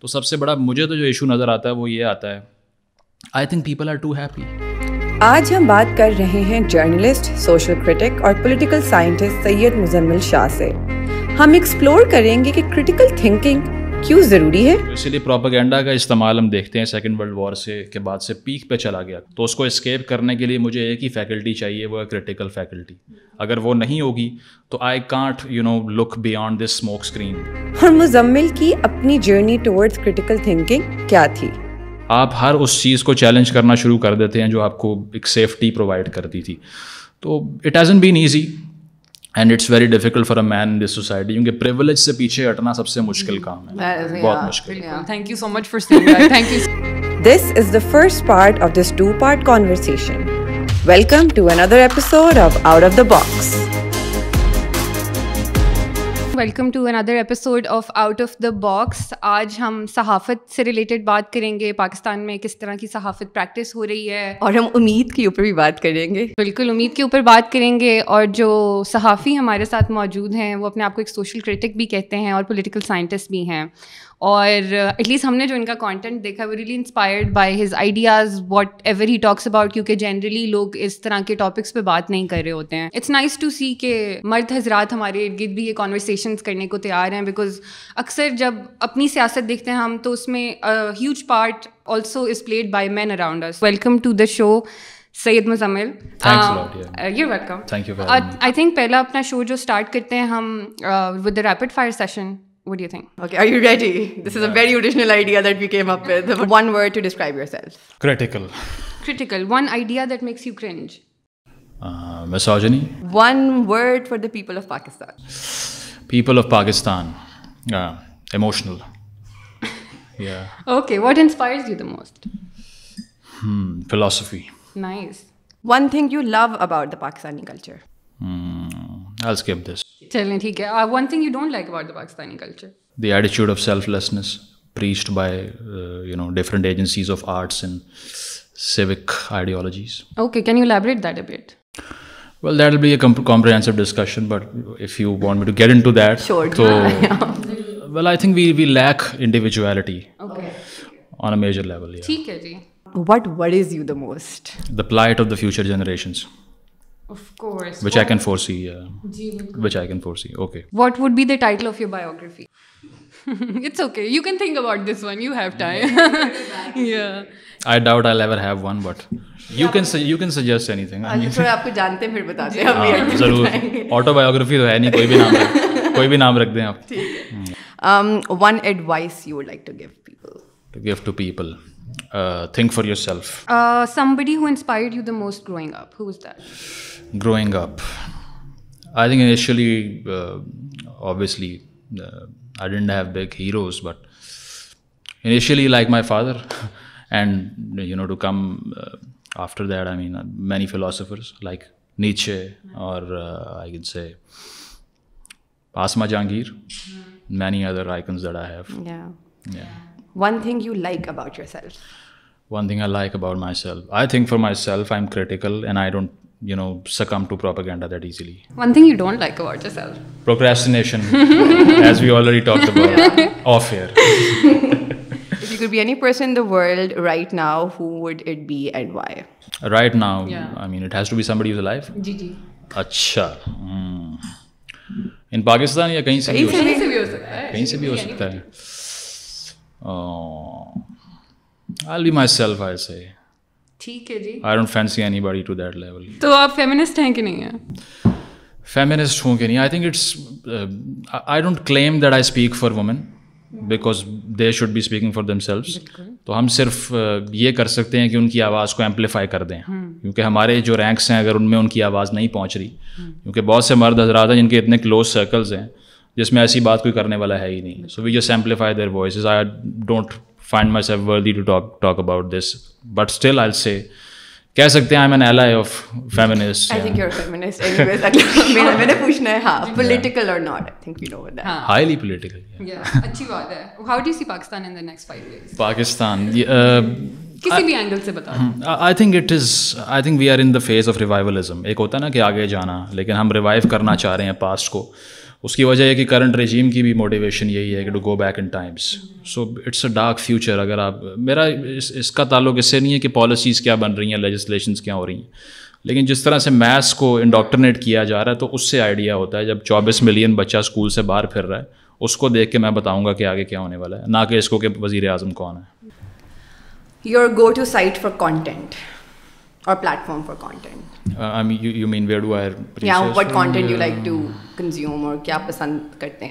تو سب سے بڑا مجھے تو جو ایشو نظر آتا ہے وہ یہ آتا ہے I think people are too happy آج ہم بات کر رہے ہیں جرنلسٹ سوشل کرٹک اور پولیٹیکل سائنٹسٹ سید مزمل شاہ سے ہم ایکسپلور کریں گے کہ کرٹیکل تھنکنگ کیوں ضروری ہے اسی لیے پروپاگینڈا کا استعمال ہم دیکھتے ہیں سیکنڈ ورلڈ وار سے کے بعد سے پیک پہ چلا گیا تو اس کو اسکیپ کرنے کے لیے مجھے ایک ہی فیکلٹی چاہیے وہ ہے کریٹیکل فیکلٹی اگر وہ نہیں ہوگی تو I can't you know look beyond this smoke screen اور مزمل کی اپنی جرنی ٹورڈ کریٹیکل تھنکنگ کیا تھی آپ ہر اس چیز کو چیلنج کرنا شروع کر دیتے ہیں جو آپ کو ایک سیفٹی پرووائڈ کرتی تھی تو it hasn't been easy and it's very difficult for a man this society کیونکہ پریولیج سے پیچھے ہٹنا سب سے مشکل کام ہے بہت مشکل thank you so much for thank you this is the first part of this two part conversion welcome to another episode of out of the box welcome to another episode of out of the box آج ہم صحافت سے related بات کریں گے پاکستان میں کس طرح کی صحافت پریکٹس ہو رہی ہے اور ہم امید کے اوپر بھی بات کریں گے بالکل امید کے اوپر بات کریں گے اور جو صحافی ہمارے ساتھ موجود ہیں وہ اپنے آپ کو ایک سوشل کریٹک بھی کہتے ہیں اور پولیٹیکل سائنٹسٹ بھی ہیں اور ایٹ uh, لیسٹ ہم نے جو ان کا کانٹینٹ دیکھا وہ really inspired by his ideas whatever he talks about کیونکہ جنرلی لوگ اس طرح کے ٹاپکس پہ بات نہیں کر رہے ہوتے ہیں اٹس نائس ٹو سی کہ مرد حضرات ہمارے ارد گرد بھی یہ کانورسیشنس کرنے کو تیار ہیں بیکاز اکثر جب اپنی سیاست دیکھتے ہیں ہم تو اس میں huge part also is played by men around us welcome to the show Syed Muzammil welcome I think پہلا اپنا شو جو اسٹارٹ کرتے ہیں ہم with the rapid fire session nice one thing you love about the Pakistani چلیں ٹھیک ہے one thing you don't like about the Pakistani culture the ایٹیچیوڈ of self licence pressed by you know different agencies of arts and civic ideologies okay can you elaborate that a bit well that will be a comprehensive discussion but if you want me to get into that تو well I think we we lack individuality on a major level ٹھیک ہے جی what what is you the most the plight of the future generations Of course. Which what? I can foresee. Yeah. Gee, which I can foresee. Okay. What would be the title of your biography? it's okay. You can think about this one. You have time. آپ کو جانتے ہیں پھر بتاتے ہیں ضرور auto biography تو ہے نہیں کوئی بھی نام کوئی بھی نام رکھ دیں آپ one advice you would like to give people to give to people think for yourself somebody who inspired you the most growing up who is that Growing up, I think initially, uh, obviously, uh, I didn't have big heroes, but initially, like my father, and to come uh, after that, I mean, many philosophers like Nietzsche, or I can say Asma Jahangir, many other icons that I have. Yeah. One thing you like about yourself? One thing I like about myself, I think for myself, I'm critical and I don't you know succumb to propaganda that easily one thing you don't like about yourself procrastination as we already talked about off here if you could be any person in the world right now who would it be and why right now yeah. i mean it has to be somebody who's alive gg acha mm. in pakistan ya kahin se bhi ho sakta hai kahin se bhi ho sakta hai oh i'll be myself i say جی۔ تو آپ ہوں کہ نہیں I claim that I speak for speaking for themselves تو ہم صرف uh, یہ کر سکتے ہیں کہ ان کی آواز کو ایمپلیفائی کر دیں کیونکہ ہمارے جو رینکس ہیں اگر ان میں ان کی آواز نہیں پہنچ رہی کیونکہ بہت سے مرد حضرات ہیں جن کے اتنے کلوز سرکلز ہیں جس میں ایسی بات کوئی کرنے والا ہے ہی نہیں so we just amplify their voices I don't find myself worthy to talk talk about this but still I I I I I say کہہ سکتے ہیں L of of Pakistan think think it is we are in the revivalism ایک ہوتا ہے نا کہ آگے جانا لیکن ہم ریوائو کرنا چاہ رہے ہیں پاسٹ کو اس کی وجہ یہ کہ کرنٹ رجیم کی بھی موٹیویشن یہی ہے کہ to go back in times so it's a dark future اگر آپ میرا اس اس کا تعلق اس سے نہیں ہے کہ پالیسیز کیا بن رہی ہیں لیجسلیشنس کیا ہو رہی ہیں لیکن جس طرح سے میتھس کو انڈاکٹرنیٹ کیا جا رہا ہے تو اس سے آئیڈیا ہوتا ہے جب چوبیس ملین بچہ اسکول سے باہر پھر رہا ہے اس کو دیکھ کے میں بتاؤں گا کہ آگے کیا ہونے والا ہے نہ کہ اس کو کہ وزیر اعظم کون ہے your go to site for content platform فارٹینٹ کرتے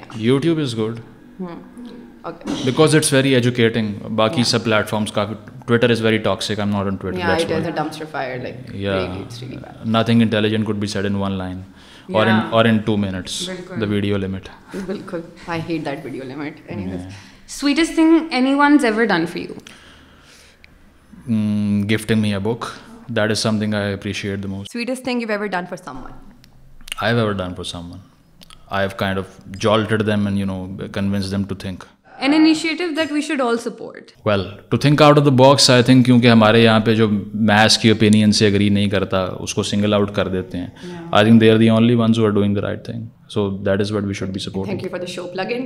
that that is some some something thing I I I I appreciate the the most you you ever ever done done for for one one have have kind of of jolted them them and no convince to to think think think an initiative we should all support well out box کیونکہ ہمارے یہاں پہ جو mass کی opinion سے agree نہیں کرتا اس کو سنگل آؤٹ کر دیتے ہیں I think they are are the only ones who doing the right thing so that is what we should be support thank you for the show plug in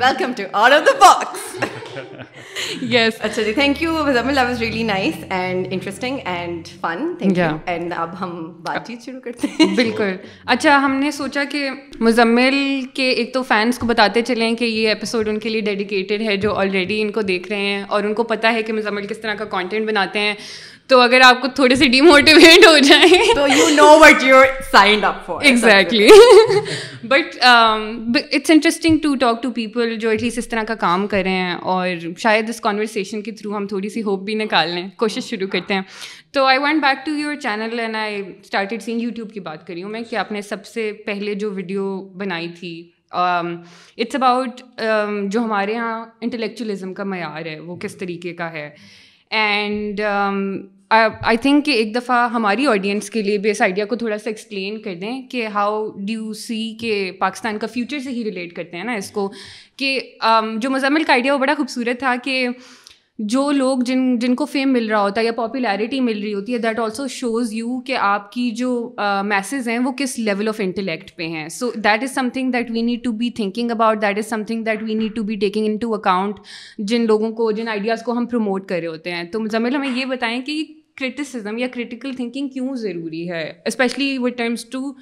welcome to all of the box yes اچھا جی thank you Muzammil I was really nice and interesting and fun thank you and اب ہم بات چیت شروع کرتے ہیں بالکل اچھا ہم نے سوچا کہ مزمل کے ایک تو فینس کو بتاتے چلیں کہ یہ ایپیسوڈ ان کے لیے ڈیڈیکیٹڈ ہے جو آلریڈی ان کو دیکھ رہے ہیں اور ان کو پتہ ہے کہ مزمل کس طرح کا کانٹینٹ بناتے ہیں تو اگر آپ کو تھوڑے سے ڈی موٹیویٹ ہو جائیں تو you know what you signed up exactly but it's interesting to talk to people جو ایٹ لیسٹ اس طرح کا کام کر رہے ہیں اور شاید اس کانورسیشن کے تھرو ہم تھوڑی سی ہوپ بھی نکال لیں کوشش شروع کرتے ہیں تو I want back to your channel and I started seeing YouTube کی بات کری ہوں میں کہ آپ نے سب سے پہلے جو ویڈیو بنائی تھی اٹس um, اباؤٹ um, جو ہمارے یہاں انٹلیکچولیزم کا معیار ہے وہ کس طریقے کا ہے اینڈ آئی تھنک کہ ایک دفعہ ہماری آڈینس کے لیے بھی اس آئیڈیا کو تھوڑا سا ایکسپلین کر دیں کہ ہاؤ ڈی یو سی کہ پاکستان کا فیوچر سے ہی ریلیٹ کرتے ہیں نا اس کو کہ جو مزمل کا آئیڈیا وہ بڑا خوبصورت تھا کہ جو لوگ جن جن کو فیم مل رہا ہوتا ہے یا پاپولیرٹی مل رہی ہوتی ہے دیٹ آلسو شوز یو کہ آپ کی جو میسز ہیں وہ کس لیول آف انٹلیکٹ پہ ہیں so that is something that we need to be thinking about that is something that we need to be taking into account جن لوگوں کو جن آئیڈیاز کو ہم پروموٹ کر رہے ہوتے ہیں تو مزمل ہمیں یہ بتائیں کہ کرٹیسزم یا کرٹیکل تھنکنگ کیوں ضروری ہے اسپیشلی وٹ ٹائمس ٹو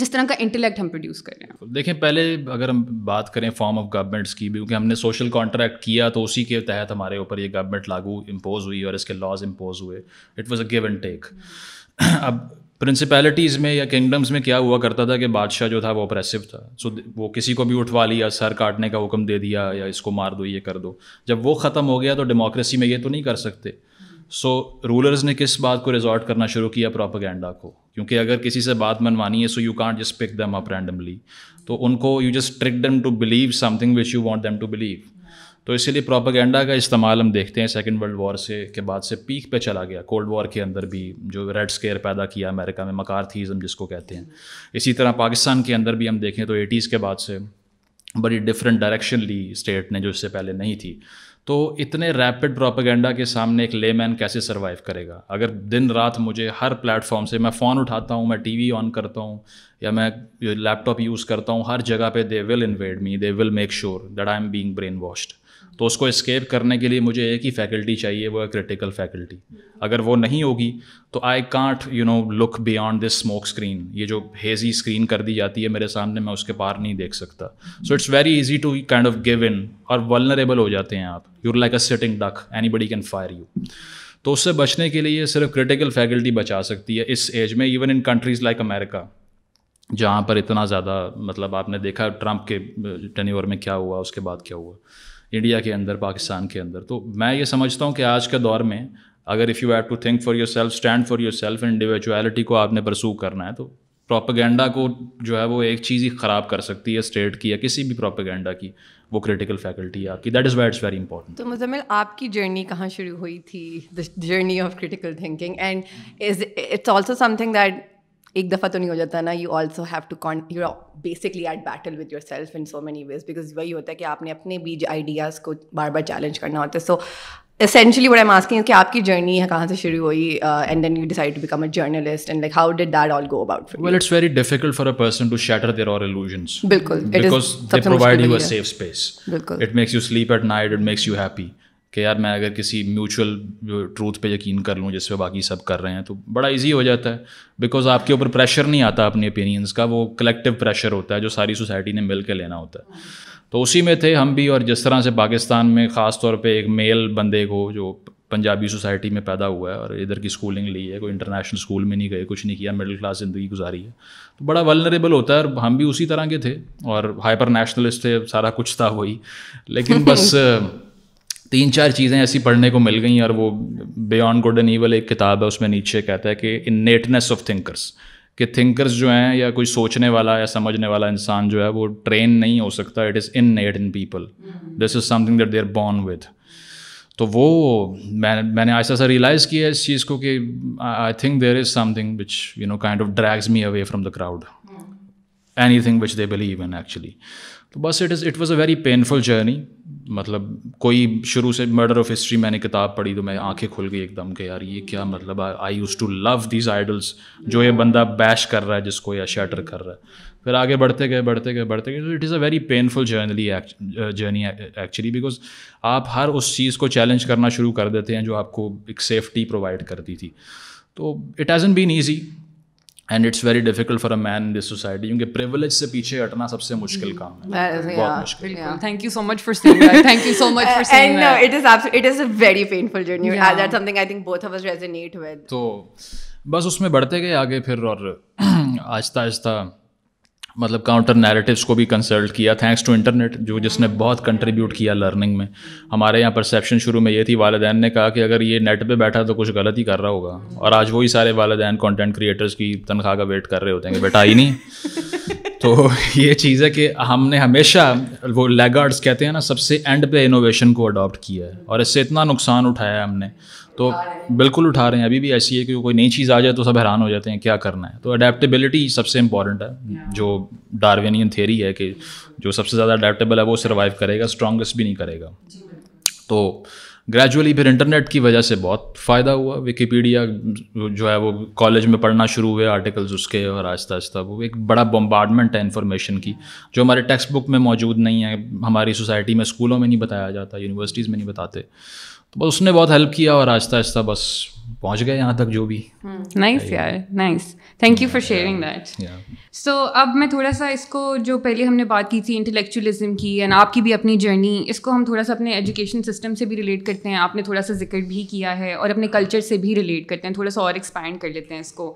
جس طرح کا انٹلیکٹ ہم پروڈیوس کر رہے ہیں دیکھیں پہلے اگر ہم بات کریں فارم آف گورنمنٹس کی بھی کیونکہ ہم نے سوشل کانٹریکٹ کیا تو اسی کے تحت ہمارے اوپر یہ گورنمنٹ لاگو امپوز ہوئی اور اس کے لاز امپوز ہوئے it was a give and take اب پرنسپیلٹیز میں یا کنگڈمس میں کیا ہوا کرتا تھا کہ بادشاہ جو تھا وہ اپریسو تھا سو so, وہ کسی کو بھی اٹھوا لیا سر کاٹنے کا حکم دے دیا یا اس کو مار دو یہ کر دو جب وہ ختم ہو گیا تو ڈیموکریسی میں یہ تو نہیں کر سکتے سو رولرز نے کس بات کو ریزارٹ کرنا شروع کیا پراپاگینڈا کو کیونکہ اگر کسی سے بات منوانی ہے so you can't just pick them randomly تو ان کو you just trick them to believe something which you want them to believe تو اسی لیے پراپاگینڈا کا استعمال ہم دیکھتے ہیں سیکنڈ ورلڈ وار سے کے بعد سے پیک پہ چلا گیا کولڈ وار کے اندر بھی جو ریڈ اسکیئر پیدا کیا امریکہ میں تھیزم جس کو کہتے ہیں اسی طرح پاکستان کے اندر بھی ہم دیکھیں تو ایٹیز کے بعد سے بڑی ڈفرینٹ ڈائریکشن لی اسٹیٹ نے جو اس سے پہلے نہیں تھی تو اتنے ریپڈ پروپیگنڈا کے سامنے ایک لے مین کیسے سروائیو کرے گا اگر دن رات مجھے ہر پلیٹ فارم سے میں فون اٹھاتا ہوں میں ٹی وی آن کرتا ہوں یا میں لیپ ٹاپ یوز کرتا ہوں ہر جگہ پہ they will invade me they will make sure that I am being brainwashed تو اس کو اسکیپ کرنے کے لیے مجھے ایک ہی فیکلٹی چاہیے وہ ہے کریٹیکل فیکلٹی اگر وہ نہیں ہوگی تو I can't you know look beyond this smoke screen یہ جو ہیزی اسکرین کر دی جاتی ہے میرے سامنے میں اس کے پار نہیں دیکھ سکتا so it's very easy to kind of give in اور ولنریبل ہو جاتے ہیں آپ you like a sitting duck anybody can fire you تو اس سے بچنے کے لیے صرف کریٹیکل فیکلٹی بچا سکتی ہے اس ایج میں even in countries like America جہاں پر اتنا زیادہ مطلب آپ نے دیکھا ٹرمپ کے ٹینیور میں کیا ہوا اس کے بعد کیا ہوا انڈیا کے اندر پاکستان کے اندر تو میں یہ سمجھتا ہوں کہ آج کے دور میں اگر if you have to think for yourself stand for yourself individuality کو آپ نے پرسو کرنا ہے تو پروپیگنڈا کو جو ہے وہ ایک چیز ہی خراب کر سکتی ہے اسٹیٹ کی یا کسی بھی پروپیگنڈا کی وہ کرٹیکل فیکلٹی ہے آپ کی that is what's very important تو مزمل آپ کی جرنی کہاں شروع ہوئی تھی journey of thinking and it's also something that ایک دفعہ تو نہیں ہو جاتا نا یو آلسو ہیو ٹو کان you basically at battle with yourself in so many ways because وہی ہوتا ہے کہ آپ نے اپنے بیج آئیڈیاز کو بار بار چیلنج کرنا ہوتا ہے so essentially what am asking کہ آپ کی جرنی ہے کہاں سے شروع ہوئی and then you decide to become a journalist and like how did that all go about well it's very difficult for a person to shatter their اور illusions بالکل because they provide you a safe space بالکل it makes you sleep at night it makes you happy کہ یار میں اگر کسی mutual جو truth پہ یقین کر لوں جس پہ باقی سب کر رہے ہیں تو بڑا ایزی ہو جاتا ہے بیکاز آپ کے اوپر پریشر نہیں آتا اپنے اوپینینس کا وہ کلیکٹیو پریشر ہوتا ہے جو ساری سوسائٹی نے مل کے لینا ہوتا ہے تو اسی میں تھے ہم بھی اور جس طرح سے پاکستان میں خاص طور پہ ایک میل بندے کو جو پنجابی سوسائٹی میں پیدا ہوا ہے اور ادھر کی اسکولنگ لی ہے کوئی انٹرنیشنل اسکول میں نہیں گئے کچھ نہیں کیا مڈل کلاس زندگی گزاری ہے تو بڑا ولنریبل ہوتا ہے اور ہم بھی اسی طرح کے تھے اور ہائپر نیشنلسٹ تھے سارا کچھ تھا وہی لیکن بس تین چار چیزیں ایسی پڑھنے کو مل گئیں اور وہ بیانڈ اینڈ ایول ایک کتاب ہے اس میں نیچے کہتا ہے کہ ان نیٹنیس آف تھنکرس کہ تھنکرس جو ہیں یا کوئی سوچنے والا یا سمجھنے والا انسان جو ہے وہ ٹرین نہیں ہو سکتا it is innate in people this is something that they are born with تو وہ میں نے ایسا سا ریئلائز کیا اس چیز کو کہ I think there is something which you know kind of drags me away from the crowd anything which they believe in actually تو بس it is it was a very painful journey مطلب کوئی شروع سے مرڈر آف ہسٹری میں نے کتاب پڑھی تو میں آنکھیں کھل گئی ایک دم کہ یار یہ کیا مطلب I used to love these idols جو یہ بندہ بیش کر رہا ہے جس کو یا شیٹر کر رہا ہے پھر آگے بڑھتے گئے بڑھتے گئے بڑھتے گئے it is a very painful generally journey actually because آپ ہر اس چیز کو چیلنج کرنا شروع کر دیتے ہیں جو آپ کو ایک سیفٹی پرووائڈ کرتی تھی تو it hasn't been easy and it's very difficult for for a man this society کیونکہ پریولیج سے سے پیچھے ہٹنا سب مشکل کام ہے thank thank you you so so much much تو بس اس میں بڑھتے گئے آگے پھر اور آہستہ آہستہ مطلب کاؤنٹر نیریٹیوس کو بھی کنسلٹ کیا تھینکس ٹو انٹرنیٹ جو جس نے بہت کنٹریبیوٹ کیا لرننگ میں ہمارے یہاں پرسیپشن شروع میں یہ تھی والدین نے کہا کہ اگر یہ نیٹ پہ بیٹھا تو کچھ غلط ہی کر رہا ہوگا اور آج وہی سارے والدین کانٹینٹ کریٹرس کی تنخواہ کا ویٹ کر رہے ہوتے ہیں کہ بیٹا ہی نہیں تو یہ چیز ہے کہ ہم نے ہمیشہ وہ لیگ کہتے ہیں نا سب سے اینڈ پہ انوویشن کو اڈاپٹ کیا ہے اور اس سے اتنا نقصان اٹھایا ہے ہم نے تو بالکل اٹھا رہے ہیں ابھی بھی ایسی ہے کہ کوئی نئی چیز آ جائے تو سب حیران ہو جاتے ہیں کیا کرنا ہے تو اڈیپٹیبلٹی سب سے امپورٹنٹ ہے جو ڈاروینین تھیری ہے کہ جو سب سے زیادہ اڈیپٹیبل ہے وہ سروائیو کرے گا اسٹرانگسٹ بھی نہیں کرے گا جی تو گریجولی پھر انٹرنیٹ کی وجہ سے بہت فائدہ ہوا وکیپیڈیا جو ہے وہ کالج میں پڑھنا شروع ہوئے آرٹیکلز اس کے اور آہستہ آہستہ وہ ایک بڑا بمبارڈمنٹ ہے انفارمیشن کی جو ہمارے ٹیکسٹ بک میں موجود نہیں ہے ہماری سوسائٹی میں اسکولوں میں نہیں بتایا جاتا یونیورسٹیز میں نہیں بتاتے تو بس اس نے بہت ہیلپ کیا اور آہستہ آہستہ بس پہنچ گئے یہاں تک جو بھی نائس یار nice thank you for sharing that so اب میں تھوڑا سا اس کو جو پہلے ہم نے بات کی تھی انٹلیکچولیزم کی اینڈ آپ کی بھی اپنی جرنی اس کو ہم تھوڑا سا اپنے ایجوکیشن سسٹم سے بھی ریلیٹ کرتے ہیں آپ نے تھوڑا سا ذکر بھی کیا ہے اور اپنے کلچر سے بھی ریلیٹ کرتے ہیں تھوڑا سا اور ایکسپینڈ کر لیتے ہیں اس کو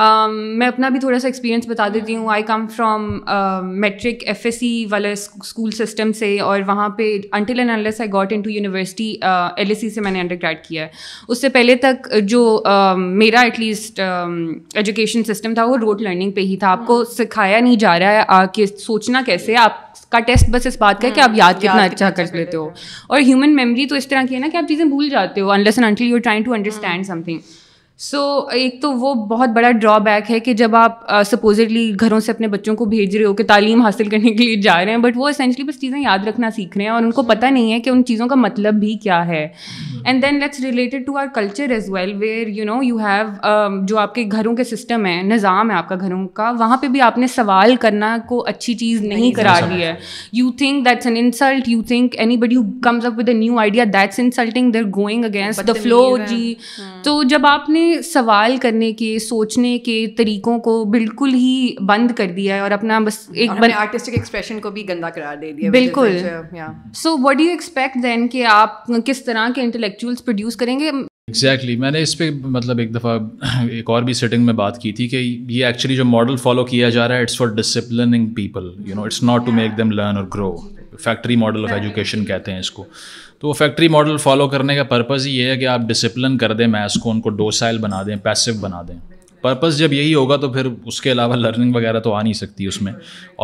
Um, میں اپنا بھی تھوڑا سا ایکسپیرینس بتا دیتی ہوں I come from matric F S C والے اسکول سسٹم سے اور وہاں پہ until and unless I got into university L S C سے میں نے انڈر گریڈ کیا ہے اس سے پہلے تک جو um, میرا ایٹ لیسٹ ایجوکیشن سسٹم تھا وہ روڈ لرننگ پہ ہی تھا آپ کو ہاں. سکھایا نہیں جا رہا ہے کہ سوچنا کیسے آپ کا ٹیسٹ بس اس بات کا کہ ہاں. آپ یاد کتنا اچھا کر اچھا لیتے ہو اور ہیومن میموری تو اس طرح کی ہے نا کہ آپ چیزیں بھول جاتے ہو unless and until you trying to understand something so ایک تو وہ بہت بڑا ڈرا بیک ہے کہ جب آپ سپوزٹلی گھروں سے اپنے بچوں کو بھیج رہے ہو کہ تعلیم حاصل کرنے کے لیے جا رہے ہیں بٹ وہ اسینچلی بس چیزیں یاد رکھنا سیکھ رہے ہیں اور ان کو پتہ نہیں ہے کہ ان چیزوں کا مطلب بھی کیا ہے and then let's related to our culture as well where you know you have جو آپ کے گھروں کے سسٹم ہیں نظام ہے آپ کا گھروں کا وہاں پہ بھی آپ نے سوال کرنا کو اچھی چیز نہیں کرا دی ہے you think that's an insult you think anybody comes up with a new idea that's insulting they're going against the flow جی ہاں۔ تو جب آپ نے نے سوال کرنے کے سوچنے کے طریقوں کو بالکل ہی بند کر دیا ہے اور اپنا بس ایک آرٹسٹک ایکسپریشن کو بھی گندا قرار دے دیا بالکل so what you expect then کہ آپ کس طرح کے انٹلیکچوئلس پروڈیوس کریں گے ایگزیکٹلی میں نے اس پہ مطلب ایک دفعہ ایک اور بھی سیٹنگ میں بات کی تھی کہ یہ ایکچولی جو ماڈل فالو کیا جا رہا ہے it's for disciplining people you know it's not to make them learn اور grow factory model of education کہتے ہیں اس کو تو وہ فیکٹری ماڈل فالو کرنے کا پرپز ہی یہ ہے کہ آپ ڈسپلن کر دیں میتھس کو ان کو ڈوسائل بنا دیں پیسو بنا دیں پرپز جب یہی ہوگا تو پھر اس کے علاوہ لرننگ وغیرہ تو آ نہیں سکتی اس میں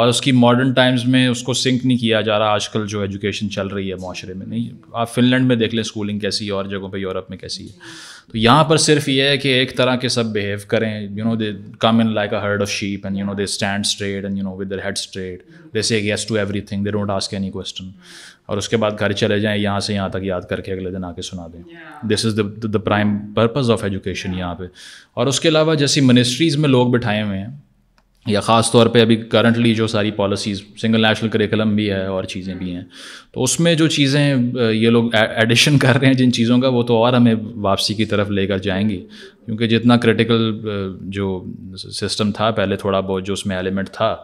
اور اس کی ماڈرن ٹائمز میں اس کو سنک نہیں کیا جا رہا آج کل جو ایجوکیشن چل رہی ہے معاشرے میں نہیں آپ فن لینڈ میں دیکھ لیں اسکولنگ کیسی ہے اور جگہوں پہ یورپ میں کیسی ہے تو یہاں پر صرف یہ ہے کہ ایک طرح کے سب بہیو کریں you know they come in like a herd of sheep and you know they stand straight and you know with head straight they say yes to everything they don't ask any question اور اس کے بعد گھر چلے جائیں یہاں سے یہاں تک یاد کر کے اگلے دن آ کے سنا دیں this is the prime purpose of education یہاں پہ اور اس کے علاوہ جیسی منسٹریز میں لوگ بٹھائے ہوئے ہیں یا خاص طور پہ ابھی کرنٹلی جو ساری پالیسیز سنگل نیشنل کریکلم بھی ہے اور چیزیں بھی ہیں تو اس میں جو چیزیں یہ لوگ ایڈیشن کر رہے ہیں جن چیزوں کا وہ تو اور ہمیں واپسی کی طرف لے کر جائیں گی کیونکہ جتنا کریٹیکل جو سسٹم تھا پہلے تھوڑا بہت جو اس میں ایلیمنٹ تھا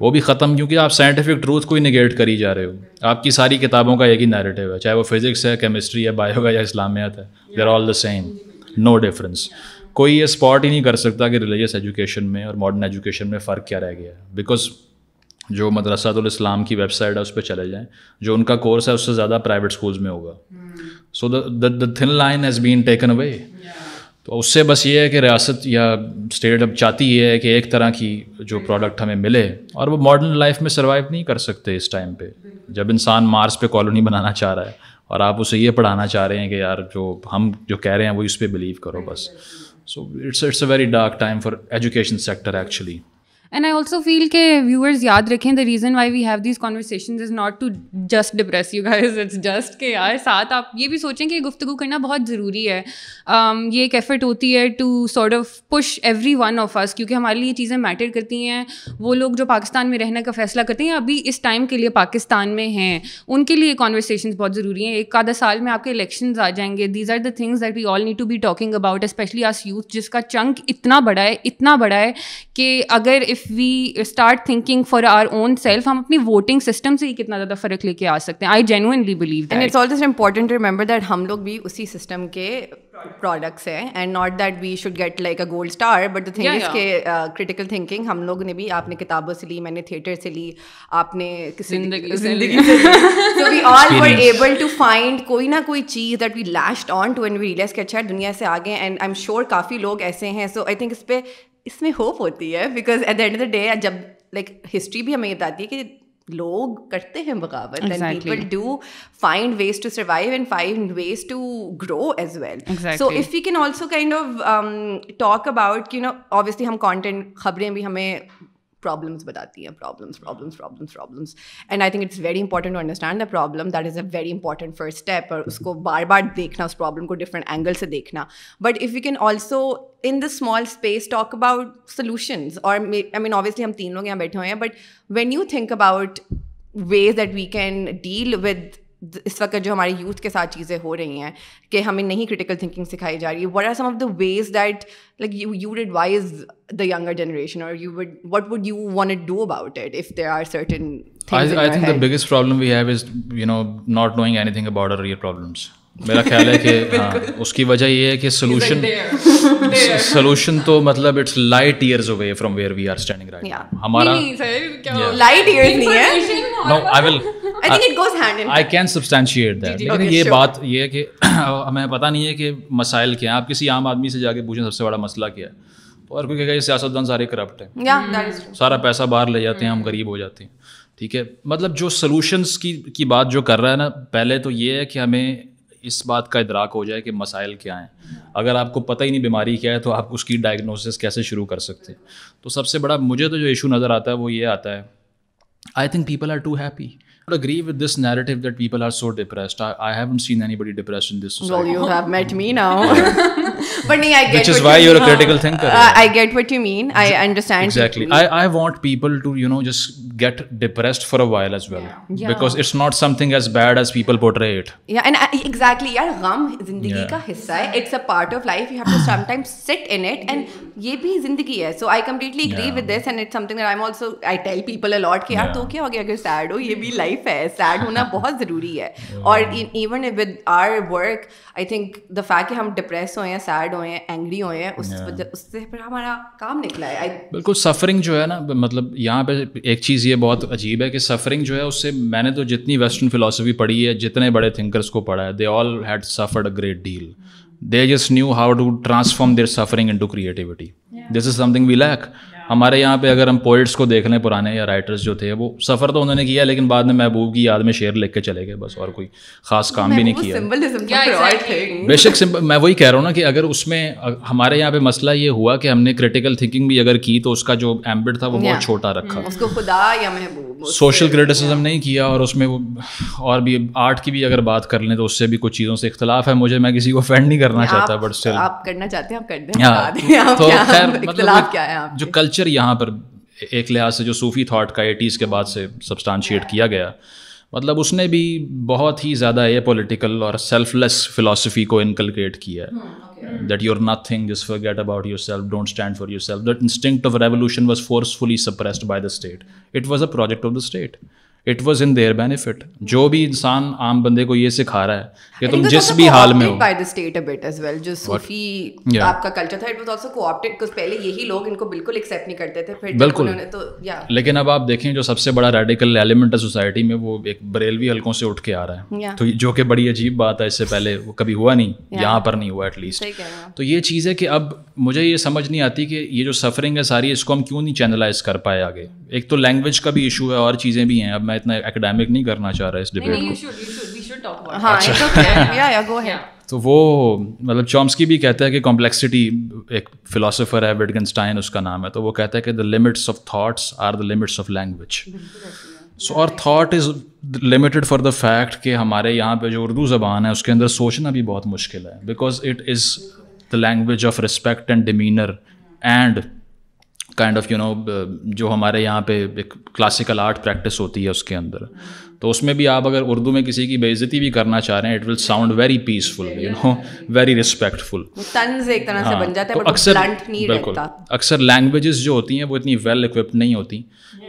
وہ بھی ختم کیونکہ آپ سائنٹیفک ٹروتھ کو ہی نگیٹ کری جا رہے ہو آپ کی ساری کتابوں کا ایک ہی نیریٹو ہے چاہے وہ فزکس ہے کیمسٹری ہے بایو ہے یا اسلامیات ہے they are all the same no difference کوئی یہ اسپاٹ ہی نہیں کر سکتا کہ ریلیجیس ایجوکیشن میں اور ماڈرن ایجوکیشن میں فرق کیا رہ گیا ہے بیکاز جو مدرسۃ الاسلام کی ویب سائٹ ہے اس پہ چلے جائیں جو ان کا کورس ہے اس سے زیادہ پرائیویٹ اسکولس میں ہوگا so the the thin line has been taken away تو اس سے بس یہ ہے کہ ریاست یا اسٹیٹ اب چاہتی یہ ہے کہ ایک طرح کی جو پروڈکٹ ہمیں ملے اور وہ ماڈرن لائف میں سروائیو نہیں کر سکتے اس ٹائم پہ جب انسان مارس پہ کالونی بنانا چاہ رہا ہے اور آپ اسے یہ پڑھانا چاہ رہے ہیں کہ یار جو ہم جو کہہ رہے ہیں وہی اس پہ بلیو کرو بس So it's a very dark time for education sector actually. And I also feel کہ ویورز یاد رکھیں the reason why we have these conversation is not to just depress you guys it's just کہ یار ساتھ آپ یہ بھی سوچیں کہ گفتگو کرنا بہت ضروری ہے یہ ایک ایفرٹ ہوتی ہے to sort of push everyone of us کیونکہ ہمارے لیے یہ چیزیں میٹر کرتی ہیں وہ لوگ جو پاکستان میں رہنے کا فیصلہ کرتے ہیں ابھی اس ٹائم کے لیے پاکستان میں ہیں ان کے لیے کانورسیشنز بہت ضروری ہیں ایک آدھا سال میں آپ کے الیکشنز آ جائیں گے these are the things that we all need to be talking about especially as youth جس کا چنک اتنا بڑا ہے اتنا بڑا ہے کہ اگر if we start thinking for our own self ہم اپنی ووٹنگ سسٹم سے ہی کتنا زیادہ فرق لے کے آ سکتے ہیں I genuinely believe it's all important remember that ہم لوگ بھی اسی سسٹم کے پروڈکٹس ہیں and not that we should get like a gold star but the کے کریٹیکل تھنکنگ ہم لوگ نے بھی آپ نے کتابوں سے لی میں نے تھیٹر سے لی آپ نے we all were able to find کوئی نہ کوئی چیز that we last on to we realise اچھا دنیا سے آگے اینڈ آئی ایم شیور کافی لوگ ایسے ہیں سو آئی تھنک اس پہ اس میں ہوپ ہوتی ہے because at the end of the day جب لائک ہسٹری بھی ہمیں یہ بتاتی ہے کہ لوگ کرتے ہیں بغاوت people do find ways to survive and find ways to grow as well so if you can also kind of talk about no obviously ہم کانٹینٹ خبریں بھی ہمیں پرابلمس بتاتی ہیں problems problems problems problems and I think it's very important to understand the problem that is a very important first step اور اس کو بار بار دیکھنا اس پرابلم کو ڈفرنٹ اینگل سے دیکھنا but if you can also in the small space talk about solutions اور آئی مین اوبیسلی ہم تین لوگ یہاں بیٹھے ہوئے ہیں but when you think about ways that we can deal with اس وقت جو ہمارے یوتھ کے ساتھ چیزیں ہو رہی ہیں کہ ہمیں نہیں کرٹیکل تھنکنگ سکھائی جا رہی ہے what are some of the ways that like you would advise the یگر generation اور what would you want do about it if there are certain biggest problem we have is you know not knowing anything about our problems میرا خیال ہے کہ ہاں اس کی وجہ یہ ہے کہ سولوشن سولوشن تو مطلب it's light years away from where we are standing right ہمارا لائٹ ایئرز نہیں ہے no I will I can substantiate that لیکن یہ بات یہ ہے کہ ہمیں پتہ نہیں ہے کہ مسائل کیا ہیں آپ کسی عام آدمی سے جا کے پوچھیں سب سے بڑا مسئلہ کیا ہے اور کوئی کہ سیاست دان سارے کرپٹ ہیں سارا پیسہ باہر لے جاتے ہیں ہم غریب ہو جاتے ہیں ٹھیک ہے مطلب جو سلوشنس کی کی بات جو کر رہا ہے نا پہلے تو یہ ہے کہ ہمیں اس بات کا ادراک ہو جائے کہ مسائل کیا ہیں اگر آپ کو پتہ ہی نہیں بیماری کیا ہے تو آپ اس کی ڈائگنوسس کیسے شروع کر سکتے تو سب سے بڑا مجھے تو جو ایشو نظر آتا ہے وہ یہ آتا ہے I think people are too happy I agree with this narrative that people are so depressed. I, I haven't seen anybody depressed in this society. Well, you have met me now. but nee, I get Which is why you're mean. a critical thinker. Uh, I get what you mean. I understand. Exactly. I, I want people to, you know, just get depressed for a while as well. Yeah. Yeah. Because it's not something as bad as people portray it. Yeah, and I, exactly. Yeah, gum is It's a part of life. You have to sometimes sit in it. And ye bhi zindagi hai. So I completely agree yeah. with this. And it's something that I'm also, I tell people a lot. Ki, yeah. kya ho gaya, agar sad ho, ye bhi life. Life ہے sad ہونا بہت ضروری ہے اور even with our work I think the fact کہ ہم depress ہوئے ہیں سیڈ ہوئے ہیں اینگری ہوئے ہیں اس اس سے پھر ہمارا کام نکلا ہے بالکل سفرنگ جو ہے نا مطلب یہاں پہ ایک چیز یہ بہت عجیب ہے کہ سفرنگ جو ہے اس سے میں نے تو جتنی ویسٹرن فلاسفی پڑھی ہے جتنے بڑے تھنکرس کو پڑھا ہے they all had suffered a great deal they just knew how to transform their suffering into creativity this is something we lack ہمارے یہاں پہ اگر ہم پوئٹس کو دیکھ لیں پرانے یا رائٹرس جو تھے وہ سفر تو انہوں نے کیا لیکن بعد میں محبوب کی یاد میں شعر لکھ کے چلے گئے بس اور کوئی خاص کام بھی نہیں کیا بے شک میں وہی کہہ رہا ہوں نا کہ اگر اس میں ہمارے یہاں پہ مسئلہ یہ ہوا کہ ہم نے کرٹیکل بھی اگر کی تو اس کا جو ایمبٹ تھا وہ بہت چھوٹا رکھا خدا یا محبوب سوشل نہیں کیا اور اس میں اور بھی آرٹ کی بھی اگر بات کر لیں تو اس سے بھی کچھ چیزوں سے اختلاف ہے مجھے میں کسی کو فینڈ نہیں کرنا چاہتا بٹ کرنا چاہتے ہیں مطلب جو کلچر کلچر یہاں پر ایک لحاظ سے جو صوفی تھاٹ کا ایٹیز کے بعد سے سبسٹانشیٹ کیا گیا مطلب اس نے بھی بہت ہی زیادہ اے پولیٹیکل اور سیلف لیس فلاسفی کو انکلکیٹ کیا ہے دیٹ یو نتھنگ جس forget about yourself don't stand for yourself that instinct of revolution was forcefully suppressed by the state it was a project of the state it was in their benefit جو بھی انسان عام بندے کو یہ سکھا رہا ہے کہ تم جس بھی حال میں ہو by the state uh as well جو صوفی آپ کا کلچر تھا it was also co-opted because پہلے یہی لوگ ان کو بالکل ایکسیپٹ نہیں کرتے تھے پھر بالکل تو یا لیکن اب آپ دیکھیں جو سب سے بڑا ریڈیکل ایلیمنٹ ہے سوسائٹی میں وہ ایک بریلوی حلقوں سے اٹھ کے آ رہا ہے تو جو کہ بڑی عجیب بات ہے اس سے پہلے وہ کبھی ہوا نہیں یہاں پر نہیں ہوا ایٹ لیسٹ تو یہ چیز ہے کہ اب مجھے یہ سمجھ نہیں آتی کہ یہ جو سفرنگ ہے ساری اس کو ہم کیوں نہیں چینلائز کر پائے آگے ایک تو لینگویج کا بھی ایشو ہے اور چیزیں بھی ہیں اب میں اتنا اکیڈیمک نہیں کرنا چاہ رہا اس ڈبیٹ کو تو وہ مطلب چومسکی بھی کہتا ہے کہ کمپلیکسٹی ایک فلاسفر ہے ویڈگنسٹائن اس کا نام ہے تو وہ کہتا ہے کہ the limits of thoughts are the limits of language so اور thought is limited for the fact کہ ہمارے یہاں پہ جو اردو زبان ہے اس کے اندر سوچنا بھی بہت مشکل ہے because it is the language of respect and demeanour and kind of you know جو ہمارے یہاں پہ ایک کلاسیکل آرٹ پریکٹس ہوتی ہے اس کے اندر تو اس میں بھی آپ اگر اردو میں کسی کی بے عزتی بھی کرنا چاہ رہے ہیں it will sound very peaceful you know very رسپیکٹفلز ایک طرح ہاں، بالکل اکثر لینگویجز جو ہوتی ہیں وہ اتنی ویل اکوپڈ نہیں ہوتی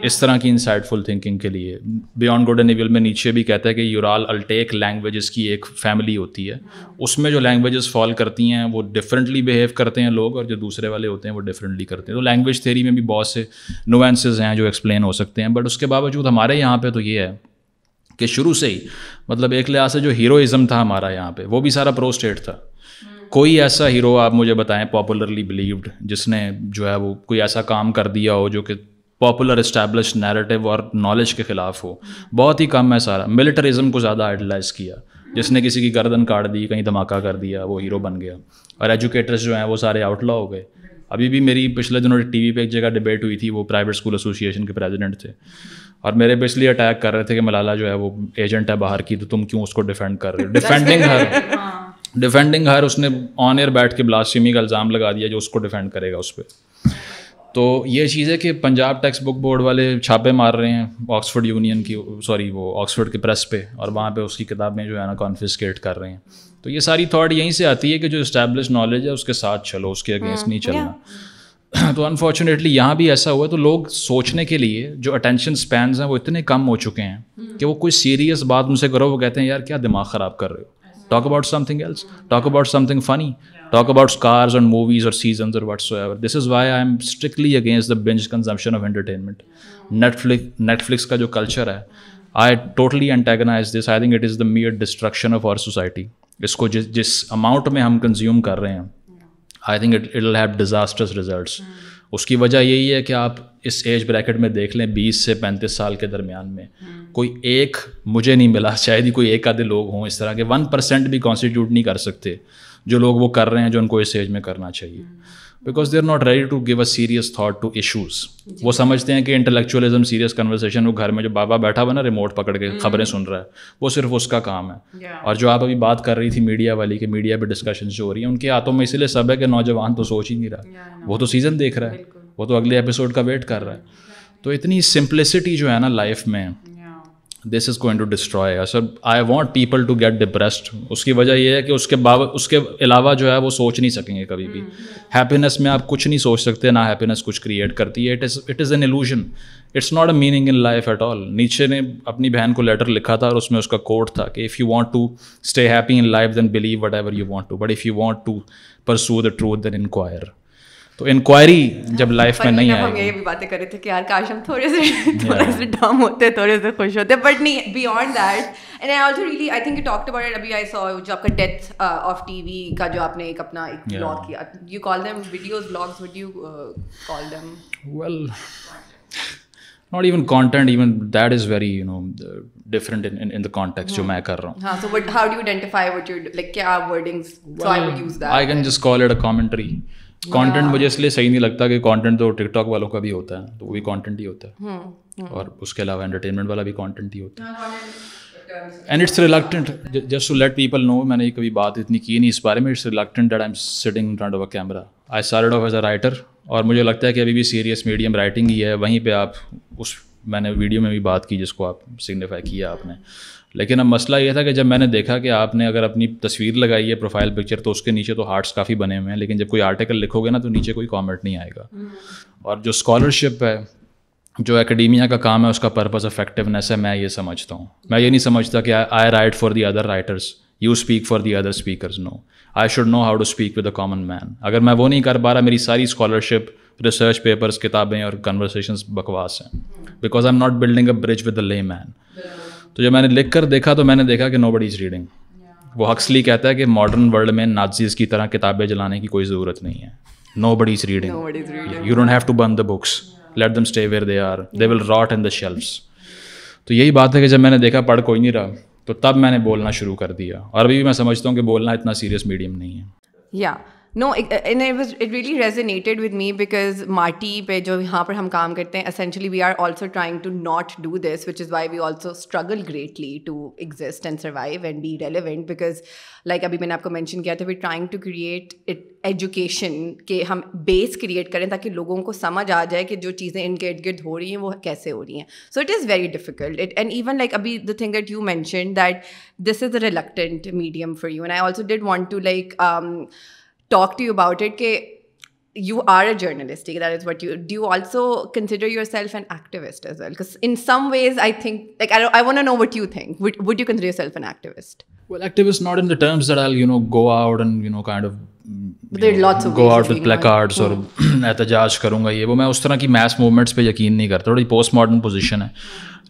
اس طرح کی انسائٹ فل تھنکنگ کے لیے بیانڈ گوڈن میں نیچے بھی کہتا ہے کہ یورال الٹیک لینگویجز کی ایک فیملی ہوتی ہے اس میں جو لینگویجز فال کرتی ہیں وہ ڈفرینٹلی بہیو کرتے ہیں لوگ اور جو دوسرے والے ہوتے ہیں وہ ڈفرینٹلی کرتے ہیں تو لینگویج تھیری میں بھی بہت سے نوینسز ہیں جو ایکسپلین ہو سکتے ہیں بٹ اس کے باوجود ہمارے یہاں پہ تو یہ ہے کہ شروع سے ہی مطلب ایک لحاظ سے جو ہیروئزم تھا ہمارا یہاں پہ وہ بھی سارا پروسٹیٹ تھا کوئی ایسا ہیرو آپ مجھے بتائیں پاپولرلی بلیوڈ جس نے جو ہے وہ کوئی ایسا کام کر دیا ہو جو کہ پاپولر اسٹیبلش نیرٹیو اور نالج کے خلاف ہو بہت ہی کم ہے سارا ملٹریزم کو زیادہ آئیڈلائز کیا جس نے کسی کی گردن کاٹ دی کہیں دھماکہ کر دیا وہ ہیرو بن گیا اور ایجوکیٹرس جو ہیں وہ سارے آؤٹ لا ہو گئے ابھی بھی میری پچھلے دنوں ٹی وی پہ ایک جگہ ڈبیٹ ہوئی تھی وہ پرائیویٹ اسکول ایسوسی ایشن کے پریزیڈنٹ تھے اور میرے پہ اس لیے اٹیک کر رہے تھے کہ ملالہ جو ہے وہ ایجنٹ ہے باہر کی تو تم کیوں اس کو ڈیفینڈ کر رہے ہو ڈیفینڈنگ ہر ڈیفینڈنگ ہر اس نے آن ایئر بیٹھ کے بلاسمی کا الزام لگا دیا جو اس کو ڈیفینڈ کرے گا اس پہ تو یہ چیز ہے کہ پنجاب ٹیکسٹ بک بورڈ والے چھاپے مار رہے ہیں آکسفورڈ یونین کی سوری وہ آکسفورڈ کی پریس پہ اور وہاں پہ اس کی کتابیں جو ہے نا کانفیسکیٹ کر رہے ہیں تو یہ ساری تھاٹ یہیں سے آتی ہے کہ جو اسٹیبلش نالج ہے اس کے ساتھ چلو اس کے اگینسٹ ہاں. نہیں چلنا تو انفارچونیٹلی یہاں بھی ایسا ہوا ہے تو لوگ سوچنے کے لیے جو اٹینشن اسپینس ہیں وہ اتنے کم ہو چکے ہیں کہ وہ کوئی سیریس بات ان سے کرو وہ کہتے ہیں یار کیا دماغ خراب کر رہے ہو talk about something else talk about something funny talk about cars and movies اور سیزنز اور whatsoever this is why I'm strictly against the binge consumption of entertainment Netflix Netflix کا جو کلچر ہے I totally antagonise this I think it is the mere destruction of our society اس کو جس جس amount میں ہم consume کر رہے ہیں I think it have disastrous results اس کی وجہ یہی ہے کہ آپ اس ایج بریکٹ میں دیکھ لیں بیس سے پینتیس سال کے درمیان میں hmm. کوئی ایک مجھے نہیں ملا شاید ہی کوئی ایک آدھے لوگ ہوں اس طرح کے ون پرسینٹ بھی کانسٹیٹیوٹ نہیں کر سکتے جو لوگ وہ کر رہے ہیں جو ان کو اس ایج میں کرنا چاہیے because they are not ready to give a serious thought to issues وہ سمجھتے ہیں کہ انٹلیکچولیزم سیریس کنورسیشن وہ گھر میں جو بابا بیٹھا ہوا نا ریموٹ پکڑ کے خبریں سن رہا ہے وہ صرف اس کا کام ہے اور جو آپ ابھی بات کر رہی تھی میڈیا والی کہ میڈیا پہ ڈسکشن جو ہو رہی ہیں ان کے ہاتھوں میں اسی لیے سب ہے کہ نوجوان تو سوچ ہی نہیں رہا وہ تو سیزن دیکھ رہا ہے وہ تو اگلے ایپیسوڈ کا ویٹ کر رہا ہے تو اتنی سمپلسٹی جو ہے نا لائف میں this is going to destroy sir I want people to get depressed اس کی وجہ یہ ہے کہ اس کے باو اس کے علاوہ جو ہے وہ سوچ نہیں سکیں گے کبھی بھی ہیپینیس میں آپ کچھ نہیں سوچ سکتے نہ ہیپینیس کچھ کریٹ کرتی ہے it is it is an illusion it's not a meaning in life at all Nietzsche نے اپنی بہن کو لیٹر لکھا تھا اور اس میں اس کا کوٹ تھا کہ if you want to stay happy in life then believe whatever you want to but if you want to pursue the truth then inquire تو انکوائری جب لائف ہاں، میں نہیں آئی ہم یہ بھی باتیں کر رہے تھے کہ یار کاش ہم تھوڑے سے تھوڑے سے ڈم ہوتے تھوڑے سے خوش ہوتے بٹ نہیں beyond that and I also really I think you talk about it ابھی آئی سو جو آپ کا ڈیتھ آف ٹی وی کا جو آپ نے ایک اپنا ایک بلاگ کیا you call them videos vlogs would you call them well not even content even that is very you know different in the context جو میں کر رہا ہوں ہاں so but how do you identify what you like کیا wordings so I would use that I can just call it uh commentary content مجھے اس لیے صحیح نہیں لگتا کہ کانٹینٹ تو ٹک ٹاک والوں کا بھی ہوتا ہے تو وہ بھی کانٹینٹ ہی ہوتا ہے اور اس کے علاوہ انٹرٹینمنٹ والا بھی کانٹینٹ ہی ہوتا ہے and it's just to let people know میں نے کبھی بات اتنی کی نہیں اس بارے میں it's I I'm sitting front of of a a camera as writer اور مجھے لگتا ہے کہ ابھی بھی سیریس میڈیم رائٹنگ ہی ہے وہیں پہ آپ اس میں نے ویڈیو میں بھی بات کی جس کو آپ سگنیفائی کیا آپ نے لیکن اب مسئلہ یہ تھا کہ جب میں نے دیکھا کہ آپ نے اگر اپنی تصویر لگائی ہے پروفائل پکچر تو اس کے نیچے تو ہارٹس کافی بنے ہوئے ہیں لیکن جب کوئی آرٹیکل لکھو گے نا تو نیچے کوئی کامنٹ نہیں آئے گا اور جو اسکالرشپ ہے جو اکیڈیمیا کا کام ہے اس کا پرپز افیکٹونیس ہے میں یہ سمجھتا ہوں میں یہ نہیں سمجھتا کہ I write for the other writers you speak for the other speakers no I should know how to speak with a common man اگر میں وہ نہیں کر پا رہا میری ساری اسکالرشپ ریسرچ پیپرس کتابیں اور کنورسیشنس بکواس ہیں because I'm not building a bridge with a layman تو جب میں نے لکھ کر دیکھا تو میں نے دیکھا کہ نو بڑی از ریڈنگ وہ حکسلی کہتا ہے کہ ماڈرن ورلڈ میں نازیز کی طرح کتابیں جلانے کی کوئی ضرورت نہیں ہے نو بڑی you don't have to burn the books let them stay where they are they will rot in the shelves تو یہی بات ہے کہ جب میں نے دیکھا پڑھ کوئی نہیں رہا تو تب میں نے بولنا شروع کر دیا اور ابھی بھی میں سمجھتا ہوں کہ بولنا اتنا سیریس میڈیم نہیں ہے یا no it really resonated with me because Marti پہ جو یہاں پر ہم کام کرتے ہیں essentially we are also trying to not do this which is why we also struggle greatly to exist and survive and be relevant because like ابھی میں نے آپ کو مینشن کیا تھا we trying to create it education کے ہم بیس create کریں تاکہ لوگوں کو سمجھ آ جائے کہ جو چیزیں ان کے ارد گرد ہو رہی ہیں وہ کیسے ہو رہی ہیں so it is very difficult it and even like ابھی the thing at you mention that this is a reluctant medium for you and I also did want to like talk to you about it, that you are a journalist, that is what you do. You also consider yourself an activist as well? Because in some ways, I think, like, I want to know what you think. Would you consider yourself an activist? Well, activist, not in the terms that I'll, go out and, kind of go out with placards اور احتجاج کروں گا یہ وہ میں اس طرح کی mass movements پہ یقین نہیں کرتا تھوڑی پوسٹ ماڈرن پوزیشن ہے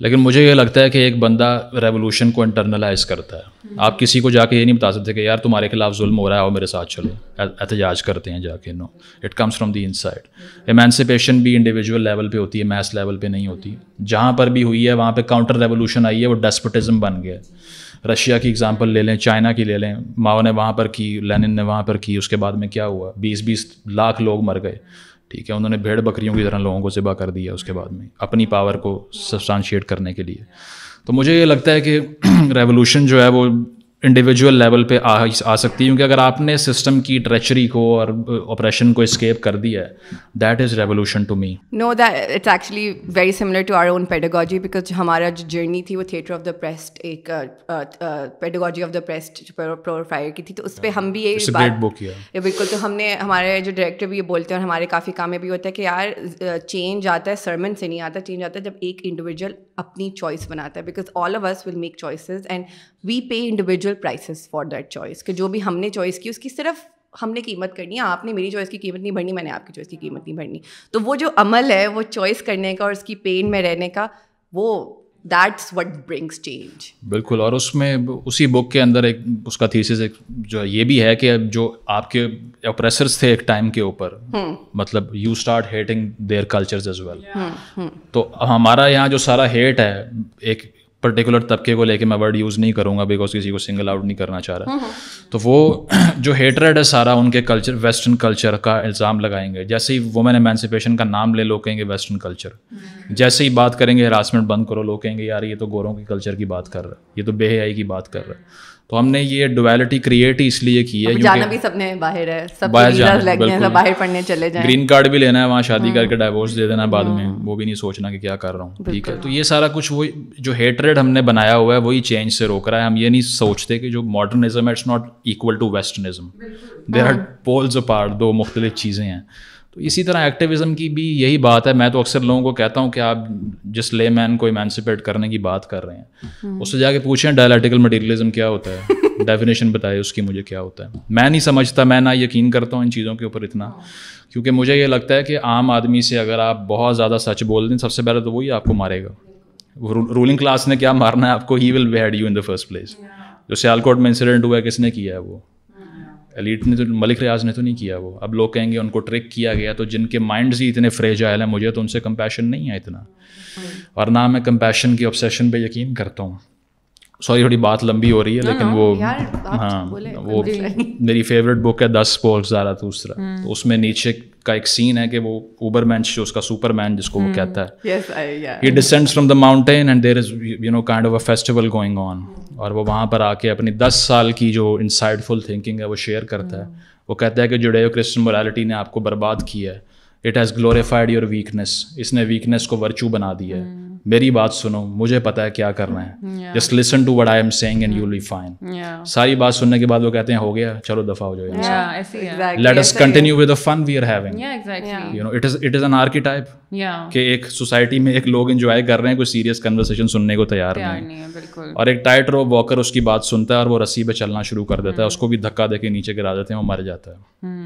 لیکن مجھے یہ لگتا ہے کہ ایک بندہ ریولیوشن کو انٹرنلائز کرتا ہے آپ کسی کو جا کے یہ نہیں بتا سکتے کہ یار تمہارے خلاف ظلم ہو رہا ہے اور میرے ساتھ چلو احتجاج کرتے ہیں جا کے no it comes from the inside emancipation بھی انڈیویژل لیول پہ ہوتی ہے میس لیول پہ نہیں ہوتی جہاں پر بھی ہوئی ہے وہاں پہ کاؤنٹر ریولیوشن آئی ہے وہ ڈیسپٹزم بن گیا ہے رشیا کی اگزامپل لے لیں چائنا کی لے لیں ماؤ نے وہاں پر کی لینن نے وہاں پر کی اس کے بعد میں کیا ہوا بیس بیس لاکھ لوگ مر گئے ٹھیک ہے انہوں نے بھیڑ بکریوں کی طرح لوگوں کو ذبح کر دیا اس کے بعد میں اپنی پاور کو سبسٹانشیٹ کرنے کے لیے تو مجھے یہ لگتا ہے کہ ریولیوشن جو ہے وہ انڈیویجول لیول پہ آ آ سکتی ہے کیونکہ اگر آپ نے سسٹم کی ٹریچری کو اور آپریشن کو اسکیپ کر دیا ہے that is revolution to me no that it's actually very similar to our own pedagogy because ہمارا جو جرنی تھی وہ تھیٹر آف دا پریسٹ ایک pedagogy of the oppressed Freire کی تھی تو اس پہ ہم بھی یہ بالکل تو ہم نے ہمارے جو ڈائریکٹر بھی یہ بولتے ہیں اور ہمارے کافی کام میں بھی ہوتا ہے کہ یار چینج آتا ہے سرمن سے نہیں آتا چینج آتا ہے جب ایک انڈیویجول اپنی چوائس بناتا ہے because all of us will make choices and we pay individual prices for that choice کہ جو بھی ہم نے چوائس کی اس کی صرف ہم نے قیمت کرنی ہے آپ نے میری چوائس کی قیمت نہیں بھرنی میں نے آپ کی چوائس کی قیمت نہیں بھرنی تو وہ جو عمل ہے وہ چوائس کرنے کا اور اس کی پین میں رہنے کا وہ دیٹس وٹ برنگس چینج بالکل اور اس میں اسی بک کے اندر ایک اس کا تھیسز ایک جو یہ بھی ہے کہ جو آپ کے اپریسرس تھے ایک ٹائم کے اوپر مطلب you start hating their cultures as well تو ہمارا یہاں جو سارا ہیٹ ہے ایک پرٹیکولر طبقے کو لے کے میں ورڈ یوز نہیں کروں گا بیکاز کسی کو سنگل آؤٹ نہیں کرنا چاہ رہا ہاں، ہاں۔ تو وہ جو ہیٹریڈ ہے سارا ان کے کلچر ویسٹرن کلچر کا الزام لگائیں گے جیسے ہی وومن میں امینسپیشن کا نام لے لو کہیں گے ویسٹرن کلچر ہاں۔ جیسے ہی بات کریں گے ہراسمنٹ بند کرو لو کہیں گے یار یہ تو گوروں کے کلچر کی بات کر رہا یہ تو بے حیائی کی بات کر رہا ہے تو ہم نے یہ ڈویلٹی کریٹ ہی اس لیے کی ہے جانا جانا بھی سب سب نے باہر باہر باہر ہے پڑھنے چلے جائیں گرین کارڈ بھی لینا ہے وہاں شادی ہاں۔ کر کے ڈائیورس دے دینا بعد میں ہاں۔ وہ بھی نہیں سوچنا کہ کیا کر رہا ہوں ٹھیک ہے تو یہ سارا کچھ وہ جو ہیٹریڈ ہم نے بنایا ہوا ہے وہی چینج سے روک رہا ہے ہم یہ نہیں سوچتے کہ جو modernism it's not equal to westernism there are poles a دو مختلف چیزیں ہیں تو اسی طرح ایکٹیویزم کی بھی یہی بات ہے میں تو اکثر لوگوں کو کہتا ہوں کہ آپ جس لے مین کو امانسپیٹ کرنے کی بات کر رہے ہیں اس سے جا کے پوچھیں ڈائلیٹیکل مٹیریلزم کیا ہوتا ہے ڈیفینیشن بتائے اس کی مجھے کیا ہوتا ہے میں نہیں سمجھتا میں نہ یقین کرتا ہوں ان چیزوں کے اوپر اتنا ہاں۔ کیونکہ مجھے یہ لگتا ہے کہ عام آدمی سے اگر آپ بہت زیادہ سچ بول دیں سب سے پہلے تو وہی آپ کو مارے گا رولنگ کلاس نے کیا مارنا ہے آپ کو he will would had you in the first place جو سیال کوٹ میں انسیڈنٹ ہوا ہے کس نے کیا ہے وہ ایلیٹ نے تو ملک ریاض نے تو نہیں کیا وہ اب لوگ کہیں گے ان کو ٹرک کیا گیا تو جن کے مائنڈز ہی اتنے فریجائل آئل مجھے تو ان سے کمپیشن نہیں ہے اتنا اور نہ میں کمپیشن کی آبسیشن پہ یقین کرتا ہوں سوری تھوڑی بات لمبی ہو رہی ہے لیکن وہ ہاں وہ میری فیوریٹ بک ہے دس پولس زیادہ دوسرا تو اس میں نیچے کا ایک سین ہے کہ وہ اوبر مینس جو اس کا سپر مین جس کو وہ کہتا ہے from the mountain and there is you know kind of a festival going on اور وہ وہاں پر آ کے اپنی دس سال کی جو انسائڈ فل تھنکنگ ہے وہ شیئر کرتا ہے وہ کہتا ہے کہ جوڈیو کرسچن مورالٹی نے آپ کو برباد کی ہے it has glorified your weakness اس نے ویکنیس کو ورچو بنا دیا ہے میری بات سنو مجھے پتا ہے کیا کرنا ہے just listen to what I'm saying and you we fine ساری بات سننے کے بعد وہ کہتے ہیں ہو گیا چلو دفاع ہو جاؤ let us continue with fun we are having you know it is it is an archetype کہ ایک سوسائٹی میں ایک لوگ انجوائے کر رہے ہیں کوئی سیریس کنورسیشن سننے کو تیار نہیں ہے اور ایک ٹائٹ رو واکر اس کی بات سنتا ہے اور وہ رسی پہ چلنا شروع کر دیتا ہے اس کو بھی دھکا دے کے نیچے گرا دیتے ہیں وہ مر جاتا ہے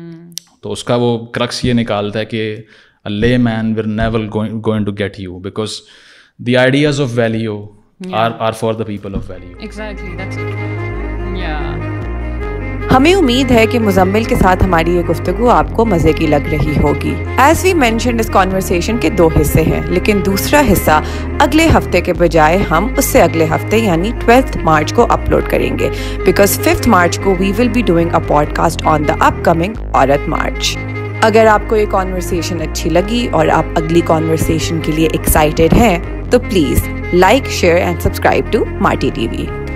تو اس کا وہ کرکس یہ نکالتا ہے کہ layman were never going to get you because ہمیں امید ہے کہ مزمل کے ساتھ ہماری یہ گفتگو آپ کو مزے کی لگ رہی ہوگی ایز وی مینشن کانورسیشن کے دو حصے ہیں لیکن دوسرا حصہ اگلے ہفتے کے بجائے ہم اس سے اگلے ہفتے یعنی ٹویلتھ مارچ کو اپلوڈ کریں گے بیکاز ففتھ مارچ کو we will be doing a podcast on the upcoming Aurat March اگر آپ کو یہ کانورسیشن اچھی لگی اور آپ اگلی کانورسیشن کے لیے ایکسائٹیڈ ہیں تو please like share and subscribe to Marti T V